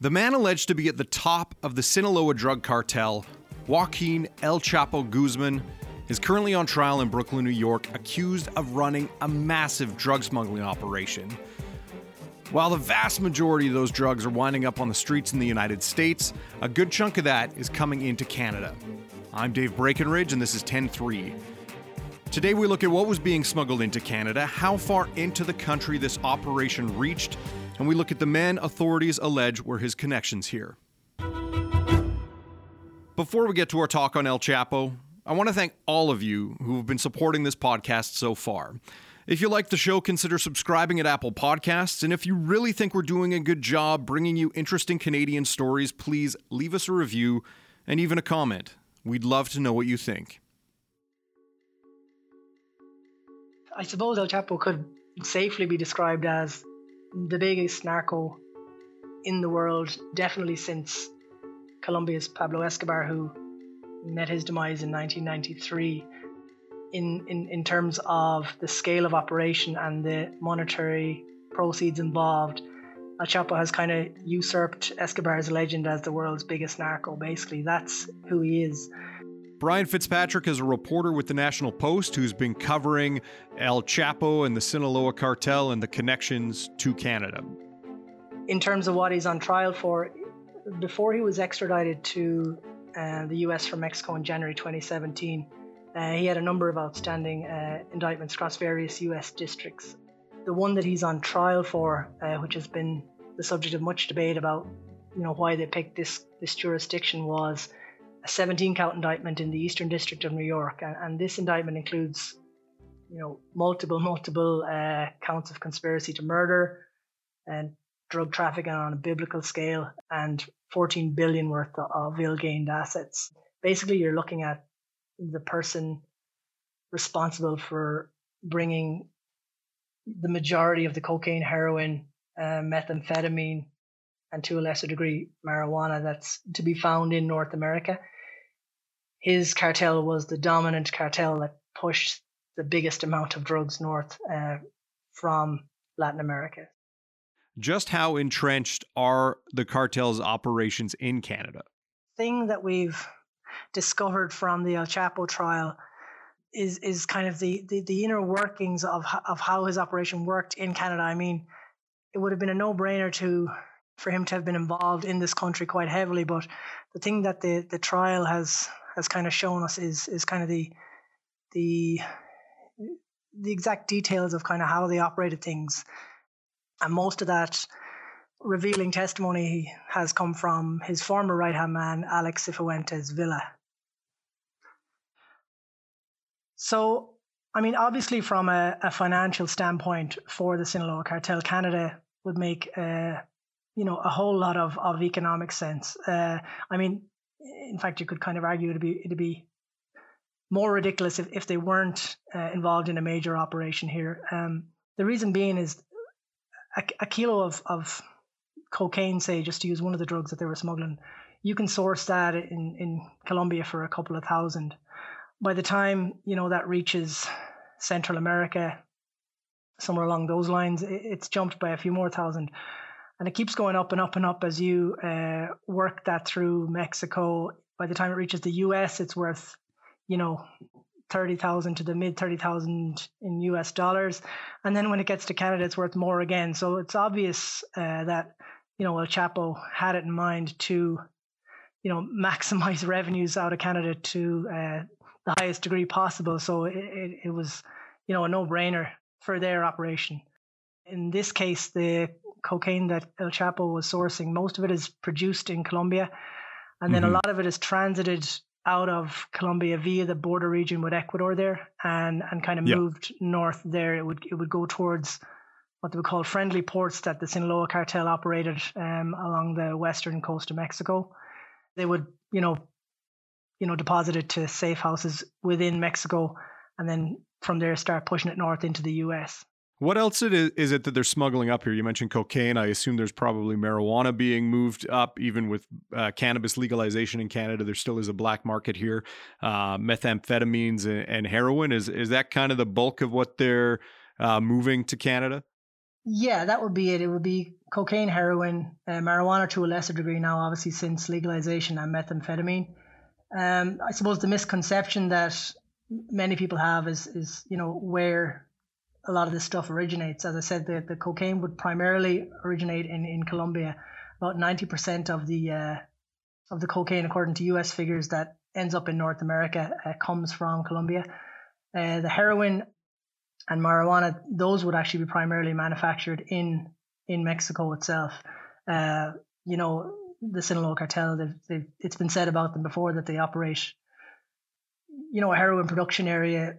The man alleged to be at the top of the Sinaloa drug cartel, Joaquin El Chapo Guzman, is currently on trial in Brooklyn, New York, accused of running a massive drug smuggling operation. While the vast majority of those drugs are winding up on the streets in the United States, a good chunk of that is coming into Canada. I'm Dave Breckenridge, and this is 10 3. Today, we look at what was being smuggled into Canada, how far into the country this operation reached, and we look at the men authorities allege were his connections here. Before we get to our talk on El Chapo, I want to thank all of you who have been supporting this podcast so far. If you like the show, consider subscribing at Apple Podcasts. And if you really think we're doing a good job bringing you interesting Canadian stories, please leave us a review and even a comment. We'd love to know what you think. I suppose El Chapo could safely be described as the biggest narco in the world, definitely since Colombia's Pablo Escobar, who met his demise in 1993. In, in, in terms of the scale of operation and the monetary proceeds involved, El Chapo has kind of usurped Escobar's legend as the world's biggest narco. Basically, that's who he is. Brian Fitzpatrick is a reporter with the National Post who's been covering El Chapo and the Sinaloa cartel and the connections to Canada. In terms of what he's on trial for, before he was extradited to uh, the US from Mexico in January 2017, uh, he had a number of outstanding uh, indictments across various US districts. The one that he's on trial for, uh, which has been the subject of much debate about, you know, why they picked this this jurisdiction was a 17 count indictment in the Eastern District of New York, and, and this indictment includes, you know, multiple multiple uh, counts of conspiracy to murder and drug trafficking on a biblical scale, and 14 billion worth of ill-gained assets. Basically, you're looking at the person responsible for bringing the majority of the cocaine, heroin, uh, methamphetamine, and to a lesser degree marijuana that's to be found in North America. His cartel was the dominant cartel that pushed the biggest amount of drugs north uh, from Latin America. Just how entrenched are the cartel's operations in Canada? Thing that we've discovered from the El Chapo trial is is kind of the, the, the inner workings of of how his operation worked in Canada. I mean, it would have been a no brainer to for him to have been involved in this country quite heavily. But the thing that the, the trial has has kind of shown us is is kind of the the the exact details of kind of how they operated things, and most of that revealing testimony has come from his former right hand man Alex Cifuentes Villa. So, I mean, obviously, from a, a financial standpoint for the Sinaloa cartel, Canada would make uh, you know a whole lot of of economic sense. Uh, I mean, in fact, you could kind of argue it'd be it'd be more ridiculous if, if they weren't uh, involved in a major operation here. Um, the reason being is a, a kilo of, of cocaine, say, just to use one of the drugs that they were smuggling, you can source that in, in Colombia for a couple of thousand. By the time you know that reaches Central America, somewhere along those lines, it's jumped by a few more thousand and it keeps going up and up and up as you uh, work that through Mexico. By the time it reaches the U.S., it's worth, you know, thirty thousand to the mid thirty thousand in U.S. dollars, and then when it gets to Canada, it's worth more again. So it's obvious uh, that you know El Chapo had it in mind to, you know, maximize revenues out of Canada to uh, the highest degree possible. So it, it, it was, you know, a no-brainer for their operation. In this case, the cocaine that El Chapo was sourcing, most of it is produced in Colombia, and then mm-hmm. a lot of it is transited out of Colombia via the border region with Ecuador there, and and kind of moved north there. It would it would go towards what they would call friendly ports that the Sinaloa cartel operated um, along the western coast of Mexico. They would, you know, you know, deposit it to safe houses within Mexico, and then from there start pushing it north into the U.S. What else is, it that they're smuggling up here? You mentioned cocaine. I assume there's probably marijuana being moved up, even with uh, cannabis legalization in Canada. There still is a black market here. Uh, methamphetamines and, heroin is is that kind of the bulk of what they're uh, moving to Canada? Yeah, that would be it. It would be cocaine, heroin, marijuana to a lesser degree now, obviously since legalization, and methamphetamine. Um, I suppose the misconception that many people have is is you know where a lot of this stuff originates. As I said, the, the cocaine would primarily originate in, in Colombia. About 90% of the uh, of the cocaine, according to U.S. figures, that ends up in North America uh, comes from Colombia. Uh, the heroin and marijuana, those would actually be primarily manufactured in in Mexico itself. Uh, you know, the Sinaloa cartel, they've, they've, it's been said about them before that they operate you know, a heroin production area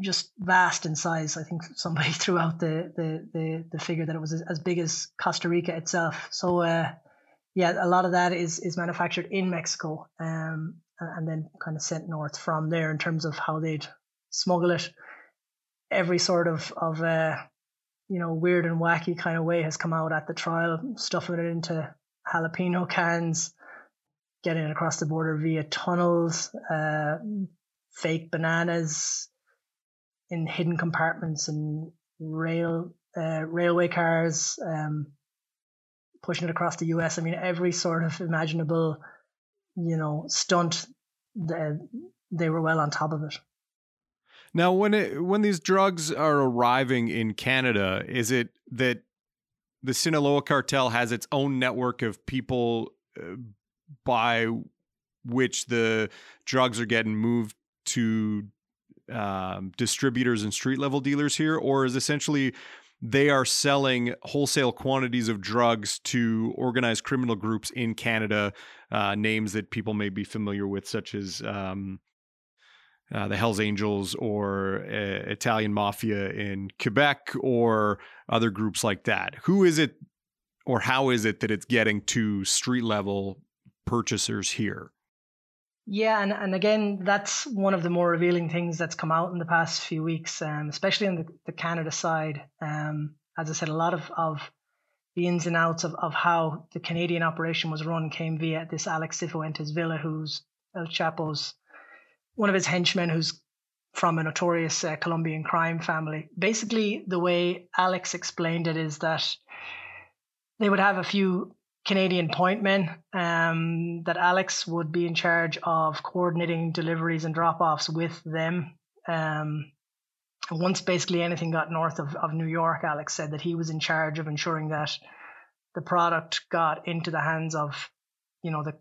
just vast in size. I think somebody threw out the the the, the figure that it was as, big as Costa Rica itself. So uh, yeah, a lot of that is is manufactured in Mexico, um, and then kind of sent north from there in terms of how they'd smuggle it. Every sort of of uh, you know weird and wacky kind of way has come out at the trial, stuffing it into jalapeno cans, getting it across the border via tunnels. Uh, fake bananas in hidden compartments and rail uh, railway cars, um, pushing it across the U.S. I mean, every sort of imaginable, you know, stunt. They, they were well on top of it. Now, when it, when these drugs are arriving in Canada, is it that the Sinaloa cartel has its own network of people uh, by which the drugs are getting moved to um, distributors and street level dealers here, or is essentially they are selling wholesale quantities of drugs to organized criminal groups in Canada, uh, names that people may be familiar with, such as um, uh, the Hells Angels or uh, Italian Mafia in Quebec or other groups like that. Who is it, or how is it that it's getting to street level purchasers here? Yeah, and, and again, that's one of the more revealing things that's come out in the past few weeks, um, especially on the, the Canada side. Um, as I said, a lot of, of the ins and outs of, of how the Canadian operation was run came via this Alex Cifuentes Villa, who's El Chapo's one of his henchmen, who's from a notorious uh, Colombian crime family. Basically, the way Alex explained it is that they would have a few Canadian point men um, that Alex would be in charge of coordinating deliveries and drop offs with them. Um, once basically anything got north of, of New York, Alex said that he was in charge of ensuring that the product got into the hands of, you know, the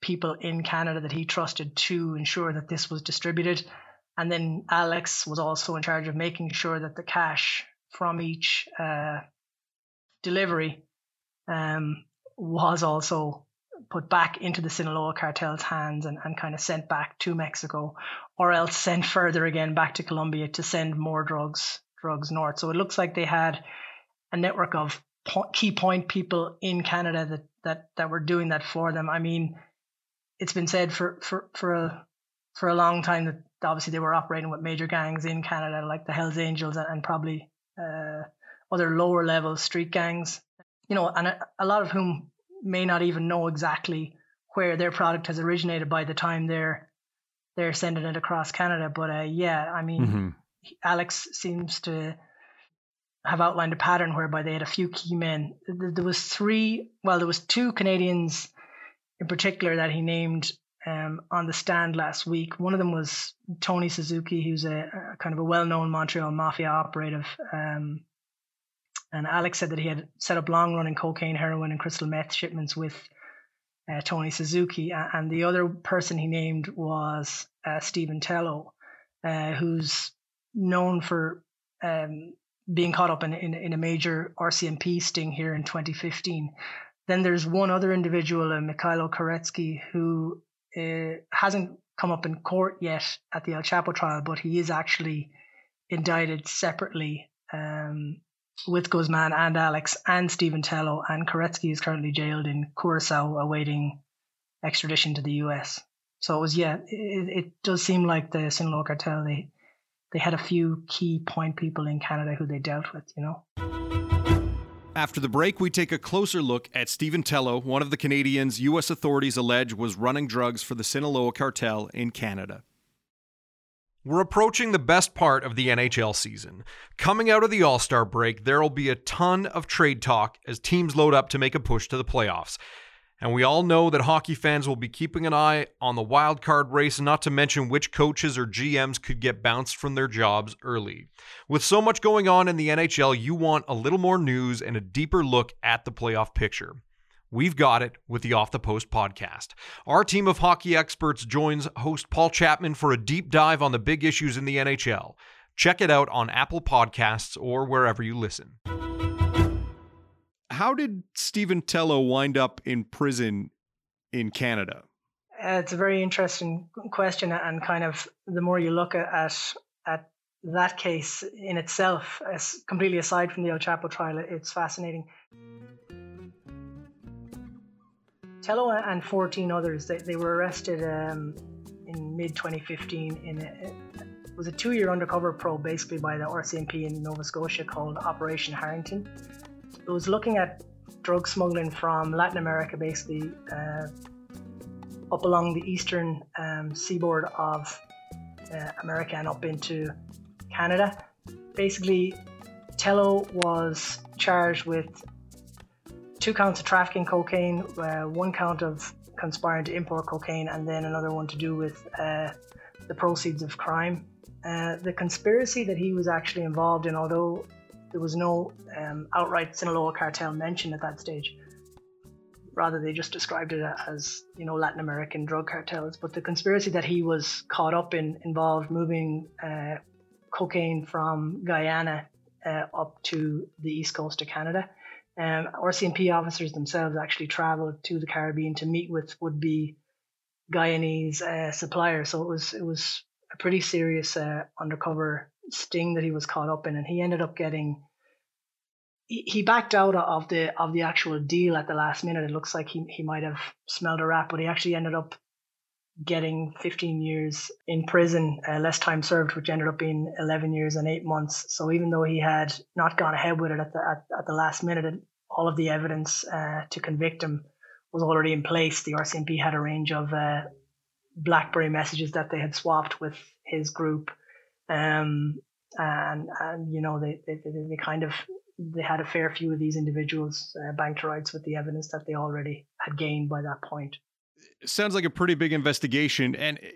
people in Canada that he trusted to ensure that this was distributed. And then Alex was also in charge of making sure that the cash from each uh, delivery um, was also put back into the Sinaloa cartel's hands and, and kind of sent back to Mexico, or else sent further again back to Colombia to send more drugs drugs north. So it looks like they had a network of po- key point people in Canada that that that were doing that for them. I mean, it's been said for for for a for a long time that obviously they were operating with major gangs in Canada, like the Hell's Angels and, and probably uh, other lower level street gangs you know, and a, a lot of whom may not even know exactly where their product has originated by the time they're they're sending it across Canada. But uh, yeah, I mean, mm-hmm. Alex seems to have outlined a pattern whereby they had a few key men. There was three, well, there was two Canadians in particular that he named um, on the stand last week. One of them was Tony Suzuki, who's a, a kind of a well-known Montreal mafia operative. Um, and Alex said that he had set up long running cocaine, heroin, and crystal meth shipments with uh, Tony Suzuki. And the other person he named was uh, Stephen Tello, uh, who's known for um, being caught up in, in, in, a major RCMP sting here in 2015. Then there's one other individual, uh, Mikhailo Koretsky, who uh, hasn't come up in court yet at the El Chapo trial, but he is actually indicted separately um, with Guzman and Alex and Stephen Tello, and Koretsky is currently jailed in Curacao awaiting extradition to the US. So it was, yeah, it, it does seem like the Sinaloa cartel, they, they had a few key point people in Canada who they dealt with, you know. After the break, we take a closer look at Stephen Tello, one of the Canadians U.S. authorities allege was running drugs for the Sinaloa cartel in Canada. We're approaching the best part of the NHL season. Coming out of the All Star break, there will be a ton of trade talk as teams load up to make a push to the playoffs. And we all know that hockey fans will be keeping an eye on the wild card race, not to mention which coaches or GMs could get bounced from their jobs early. With so much going on in the NHL, you want a little more news and a deeper look at the playoff picture. We've got it with the Off the Post podcast. Our team of hockey experts joins host Paul Chapman for a deep dive on the big issues in the NHL. Check it out on Apple Podcasts or wherever you listen. How did Stephen Tello wind up in prison in Canada? Uh, it's a very interesting question, and kind of the more you look at at that case in itself, as completely aside from the El Chapo trial, it's fascinating. Tello and 14 others, they, they were arrested um, in mid 2015 in a, it was a two-year undercover probe basically by the RCMP in Nova Scotia called Operation Harrington. It was looking at drug smuggling from Latin America basically uh, up along the eastern um, seaboard of uh, America and up into Canada. Basically, Tello was charged with two counts of trafficking cocaine, uh, one count of conspiring to import cocaine, and then another one to do with uh, the proceeds of crime. Uh, the conspiracy that he was actually involved in, although there was no um, outright Sinaloa cartel mentioned at that stage, rather they just described it as you know Latin American drug cartels. But the conspiracy that he was caught up in involved moving uh, cocaine from Guyana uh, up to the east coast of Canada. Um, RCMP officers themselves actually travelled to the Caribbean to meet with would be Guyanese uh, suppliers. So it was it was a pretty serious uh, undercover sting that he was caught up in, and he ended up getting. He, he backed out of the of the actual deal at the last minute. It looks like he, he might have smelled a rat, but he actually ended up getting 15 years in prison, uh, less time served, which ended up being 11 years and eight months. So even though he had not gone ahead with it at the at, at the last minute, all of the evidence uh, to convict him was already in place. The RCMP had a range of uh, BlackBerry messages that they had swapped with his group, um, and and you know they, they they kind of they had a fair few of these individuals uh, banked rights with the evidence that they already had gained by that point sounds like a pretty big investigation and eh,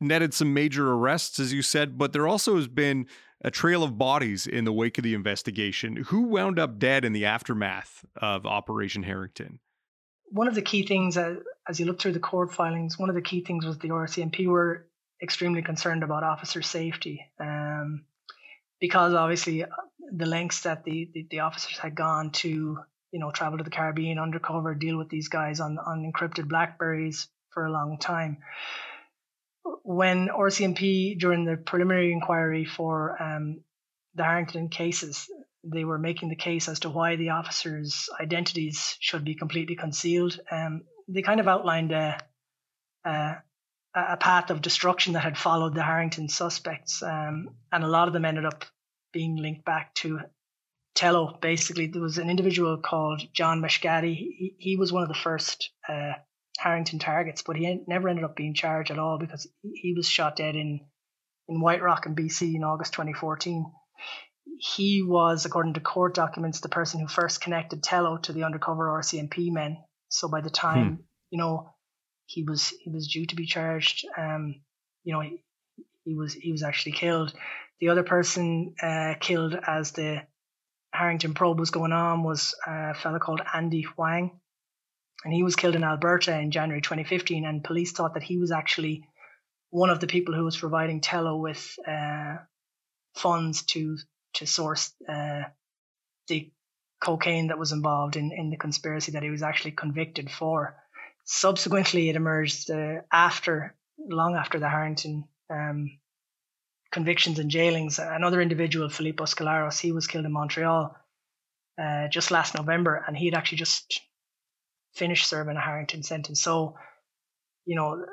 netted some major arrests, as you said, but there also has been a trail of bodies in the wake of the investigation. Who wound up dead in the aftermath of Operation Harrington? One of the key things, uh, as you look through the court filings, one of the key things was the RCMP were extremely concerned about officer safety. Um, because obviously uh, the lengths that the, the, the officers had gone to you know, travel to the Caribbean undercover, deal with these guys on, on encrypted Blackberries for a long time. When RCMP, during the preliminary inquiry for um, the Harrington cases, they were making the case as to why the officers' identities should be completely concealed. Um, they kind of outlined a, a, a, path of destruction that had followed the Harrington suspects, um, and a lot of them ended up being linked back to Tello, basically, there was an individual called John Mashgati. He, he was one of the first uh, Harrington targets, but he never ended up being charged at all because he was shot dead in, in White Rock in BC in August 2014. He was, according to court documents, the person who first connected Tello to the undercover RCMP men. So by the time, hmm. you know, he was he was due to be charged, um, you know, he, he was he was actually killed. The other person uh, killed as the Harrington probe was going on was a fellow called Andy Huang. And he was killed in Alberta in January 2015. And police thought that he was actually one of the people who was providing Tello with uh, funds to to source uh, the cocaine that was involved in, in the conspiracy that he was actually convicted for. Subsequently, it emerged uh, after, long after the Harrington um, convictions and jailings. Another individual, Filippo Scalaros, he was killed in Montreal uh, just last November, and he had actually just finished serving a Harrington sentence. So, you know,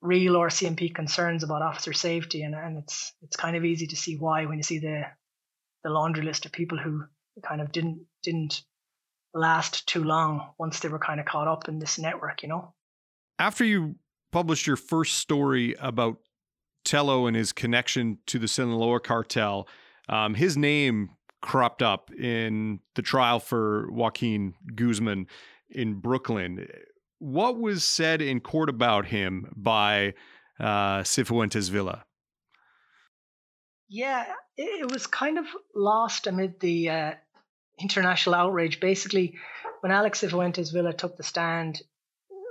real RCMP concerns about officer safety, and, and it's it's kind of easy to see why when you see the the laundry list of people who kind of didn't didn't last too long once they were kind of caught up in this network, you know. After you published your first story about Tello and his connection to the Sinaloa cartel, um, his name cropped up in the trial for Joaquin Guzman in Brooklyn. What was said in court about him by uh, Cifuentes Villa? Yeah, it, was kind of lost amid the uh, international outrage. Basically, when Alex Cifuentes Villa took the stand,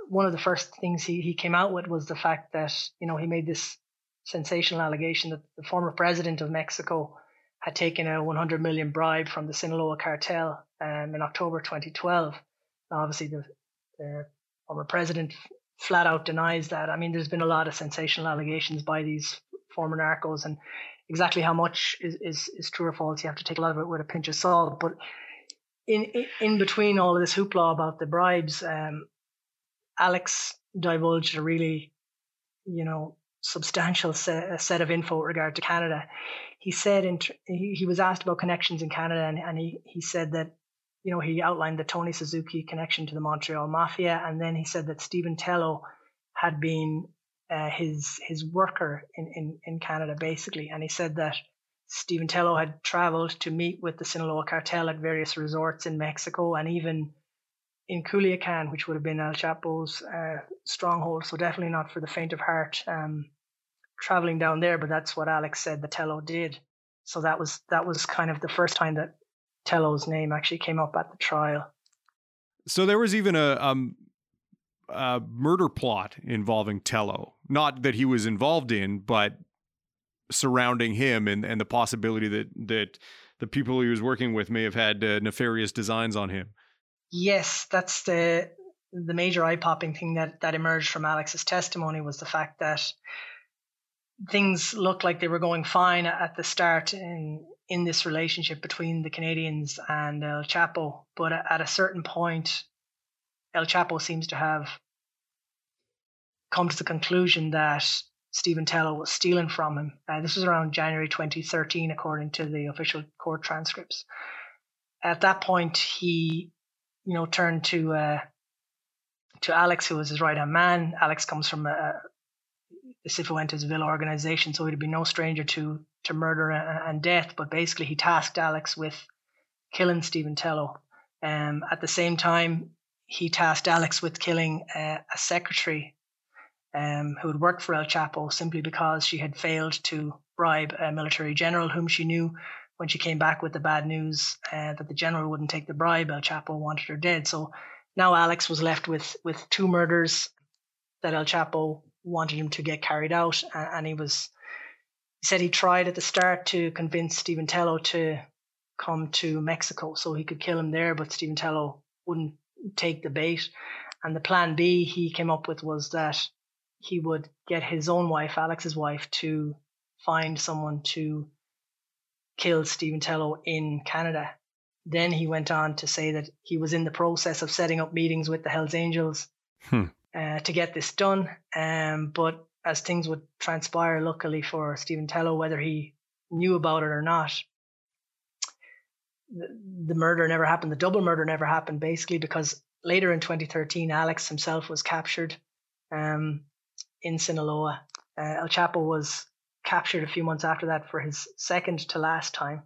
one of the first things he, he came out with was the fact that, you know, he made this sensational allegation that the former president of Mexico had taken a 100 million bribe from the Sinaloa cartel um, in October 2012. Now, obviously, the, former president flat out denies that. I mean, there's been a lot of sensational allegations by these former narcos, and exactly how much is, is, is true or false, you have to take a lot of it with a pinch of salt. But in in between all of this hoopla about the bribes, um, Alex divulged a really, you know, substantial set, of info with regard to Canada. He said in, he, he was asked about connections in Canada, and, and he, he said that, you know, he outlined the Tony Suzuki connection to the Montreal Mafia, and then he said that Stephen Tello had been uh, his his worker in, in, in Canada, basically. And he said that Stephen Tello had traveled to meet with the Sinaloa cartel at various resorts in Mexico and even in Culiacan, which would have been El Chapo's uh, stronghold. So definitely not for the faint of heart um, traveling down there. But that's what Alex said that Tello did. So that was that was kind of the first time that Tello's name actually came up at the trial. So there was even a um, a murder plot involving Tello. Not that he was involved in, but surrounding him and, and the possibility that that the people he was working with may have had uh, nefarious designs on him. Yes, that's the the major eye popping thing that that emerged from Alex's testimony was the fact that things looked like they were going fine at the start in in this relationship between the Canadians and El Chapo, but at a certain point, El Chapo seems to have come to the conclusion that Stephen Tello was stealing from him. Uh, this was around January 2013, according to the official court transcripts. At that point, he, you know, turned to uh, to Alex, who was his right hand man. Alex comes from a, the Cifuentes Villa organization, so he'd be no stranger to to murder and death. But basically, he tasked Alex with killing Stephen Tello. Um, at the same time, he tasked Alex with killing uh, a secretary um, who had worked for El Chapo simply because she had failed to bribe a military general whom she knew when she came back with the bad news uh, that the general wouldn't take the bribe. El Chapo wanted her dead. So now Alex was left with with two murders that El Chapo wanted him to get carried out, and, and he was. He said he tried at the start to convince Stephen Tello to come to Mexico so he could kill him there, but Stephen Tello wouldn't take the bait. And the plan B he came up with was that he would get his own wife, Alex's wife, to find someone to kill Stephen Tello in Canada. Then he went on to say that he was in the process of setting up meetings with the Hells Angels hmm. uh, to get this done. Um, but as things would transpire, luckily for Stephen Tello, whether he knew about it or not, the, the murder never happened. The double murder never happened, basically, because later in 2013, Alex himself was captured. Um, in Sinaloa. Uh, El Chapo was captured a few months after that for his second to last time.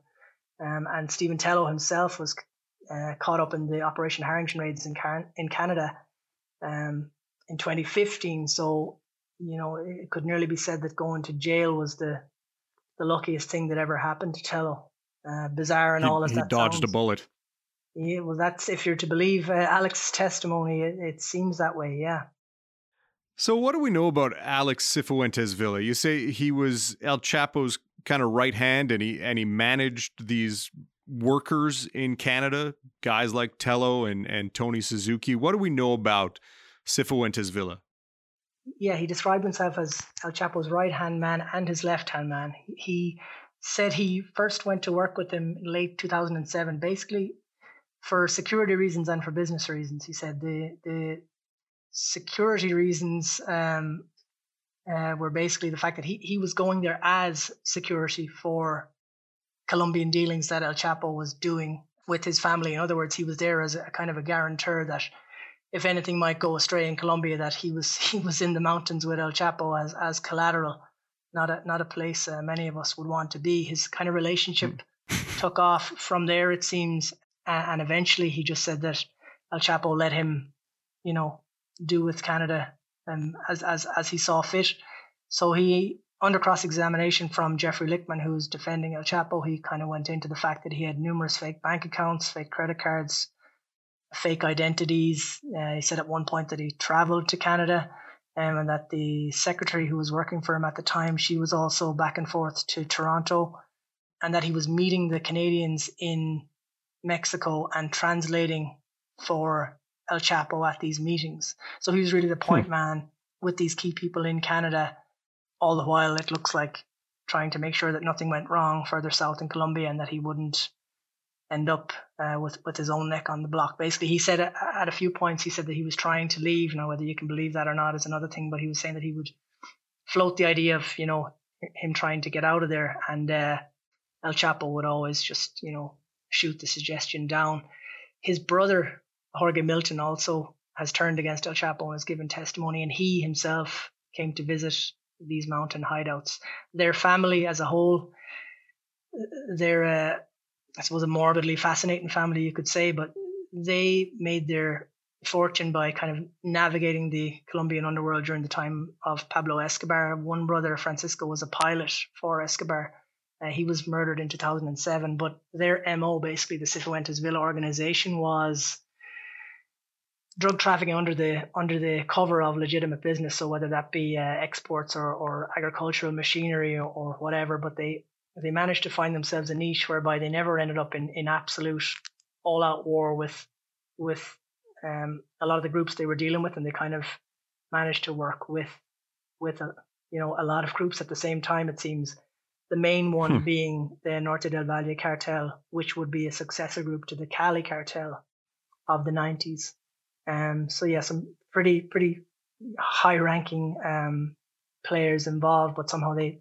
Um, and Stephen Tello himself was uh, caught up in the Operation Harrington raids in, Car- in Canada um, in 2015. So, you know, it could nearly be said that going to jail was the the luckiest thing that ever happened to Tello. Uh, bizarre and he, all as he that dodged sounds. a bullet. Yeah, well, that's if you're to believe uh, Alex's testimony, it, it seems that way. Yeah. So, what do we know about Alex Cifuentes Villa? You say he was El Chapo's kind of right hand, and he and he managed these workers in Canada, guys like Tello and and Tony Suzuki. What do we know about Cifuentes Villa? Yeah, he described himself as El Chapo's right hand man and his left hand man. He said he first went to work with him in late 2007, basically for security reasons and for business reasons. He said the the security reasons um, uh, were basically the fact that he, he was going there as security for Colombian dealings that El Chapo was doing with his family. In other words, he was there as a kind of a guarantor that if anything might go astray in Colombia, that he was he was in the mountains with El Chapo as as collateral. not a not a place uh, many of us would want to be. His kind of relationship mm. took off from there, it seems, and eventually he just said that El Chapo let him, you know, do with Canada um, as as as he saw fit. So he, under cross examination from Jeffrey Lichtman, who was defending El Chapo, he kind of went into the fact that he had numerous fake bank accounts, fake credit cards, fake identities. Uh, he said at one point that he traveled to Canada um, and that the secretary who was working for him at the time, she was also back and forth to Toronto, and that he was meeting the Canadians in Mexico and translating for El Chapo at these meetings. So he was really the point hmm. man with these key people in Canada. All the while, it looks like trying to make sure that nothing went wrong further south in Colombia and that he wouldn't end up uh, with with his own neck on the block. Basically, he said at a few points he said that he was trying to leave. Now, whether you can believe that or not is another thing. But he was saying that he would float the idea of you know him trying to get out of there, and uh, El Chapo would always just you know shoot the suggestion down. His brother Jorge Milton also has turned against El Chapo and has given testimony, and he himself came to visit these mountain hideouts. Their family as a whole, they're uh, I suppose a morbidly fascinating family, you could say, but they made their fortune by kind of navigating the Colombian underworld during the time of Pablo Escobar. One brother, Francisco, was a pilot for Escobar. Uh, he was murdered in 2007, but their MO, basically the Cifuentes Villa organization, was drug trafficking under the under the cover of legitimate business. So whether that be uh, exports or, or agricultural machinery or, or whatever, but they they managed to find themselves a niche whereby they never ended up in, in absolute all out war with with um, a lot of the groups they were dealing with, and they kind of managed to work with with a, you know a lot of groups at the same time. It seems the main one hmm. being the Norte del Valle cartel, which would be a successor group to the Cali cartel of the 90s. Um, so yeah, some pretty pretty high ranking um, players involved, but somehow they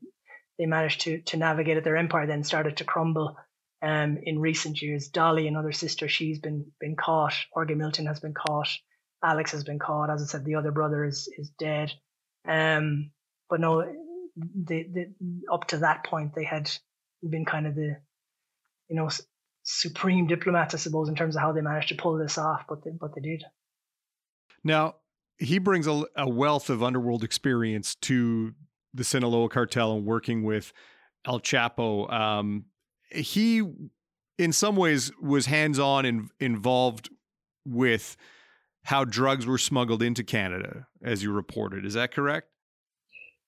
they managed to to navigate it. Their empire then started to crumble um, in recent years. Dolly, another sister, she's been been caught. Jorge Milton has been caught. Alex has been caught. As I said, the other brother is is dead. Um, but no, they, they, up to that point they had been kind of the, you know, supreme diplomats, I suppose, in terms of how they managed to pull this off. But they, but they did. Now he brings a, a wealth of underworld experience to the Sinaloa cartel and working with El Chapo. Um, he, in some ways, was hands on and involved with how drugs were smuggled into Canada, as you reported. Is that correct?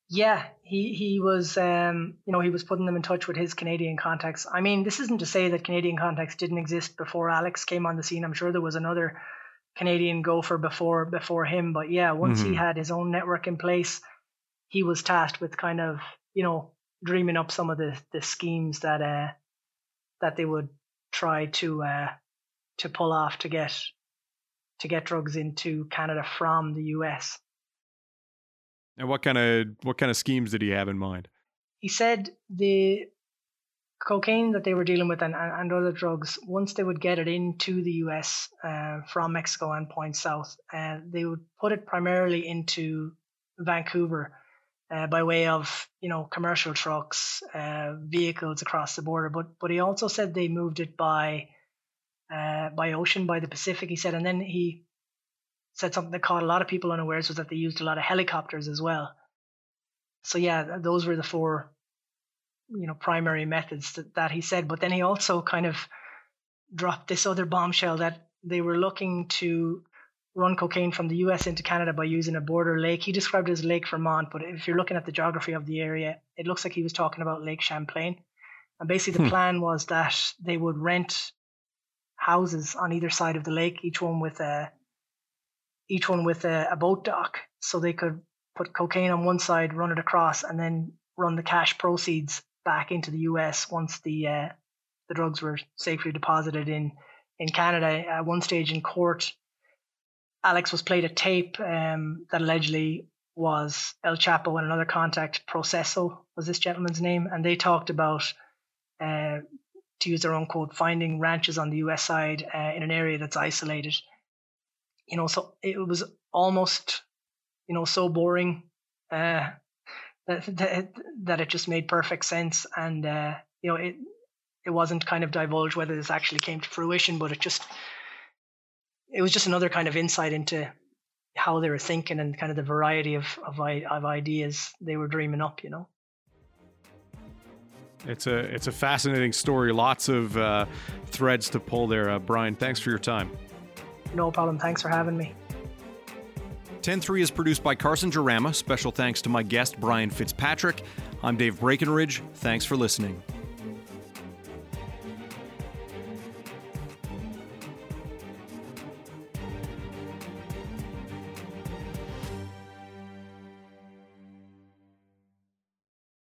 Yeah, he he was um, you know he was putting them in touch with his Canadian contacts. I mean, this isn't to say that Canadian contacts didn't exist before Alex came on the scene. I'm sure there was another Canadian gopher before before him, but yeah, once mm-hmm. he had his own network in place, he was tasked with kind of you know dreaming up some of the the schemes that uh that they would try to uh to pull off to get to get drugs into Canada from the US. And what kind of what kind of schemes did he have in mind? He said the cocaine that they were dealing with and, and other drugs, once they would get it into the US uh, from Mexico and point south, uh, they would put it primarily into Vancouver uh, by way of you know commercial trucks, uh, vehicles across the border. But but he also said they moved it by uh, by ocean, by the Pacific. He said, and then he said something that caught a lot of people unawares was that they used a lot of helicopters as well. So yeah, those were the four you know primary methods that, that he said. But then he also kind of dropped this other bombshell that they were looking to run cocaine from the US into Canada by using a border lake. He described it as Lake Vermont, but if you're looking at the geography of the area, it looks like he was talking about Lake Champlain. And basically, the hmm. plan was that they would rent houses on either side of the lake, each one with a each one with a, a boat dock, so they could put cocaine on one side, run it across, and then run the cash proceeds back into the US once the uh, the drugs were safely deposited in in Canada. At one stage in court, Alex was played a tape um, that allegedly was El Chapo and another contact, Proceso was this gentleman's name, and they talked about, uh, to use their own quote, finding ranches on the US side uh, in an area that's isolated. You know, so it was almost, you know, so boring uh, that, that, that it just made perfect sense, and uh, you know it it wasn't kind of divulged whether this actually came to fruition, but it just it was just another kind of insight into how they were thinking and kind of the variety of of, of ideas they were dreaming up, you know. It's a it's a fascinating story. Lots of uh, threads to pull there. Uh, Brian, thanks for your time. No problem. Thanks for having me. 10-3 is produced by Carson Jarama. Special thanks to my guest, Brian Fitzpatrick. I'm Dave Breckenridge. Thanks for listening.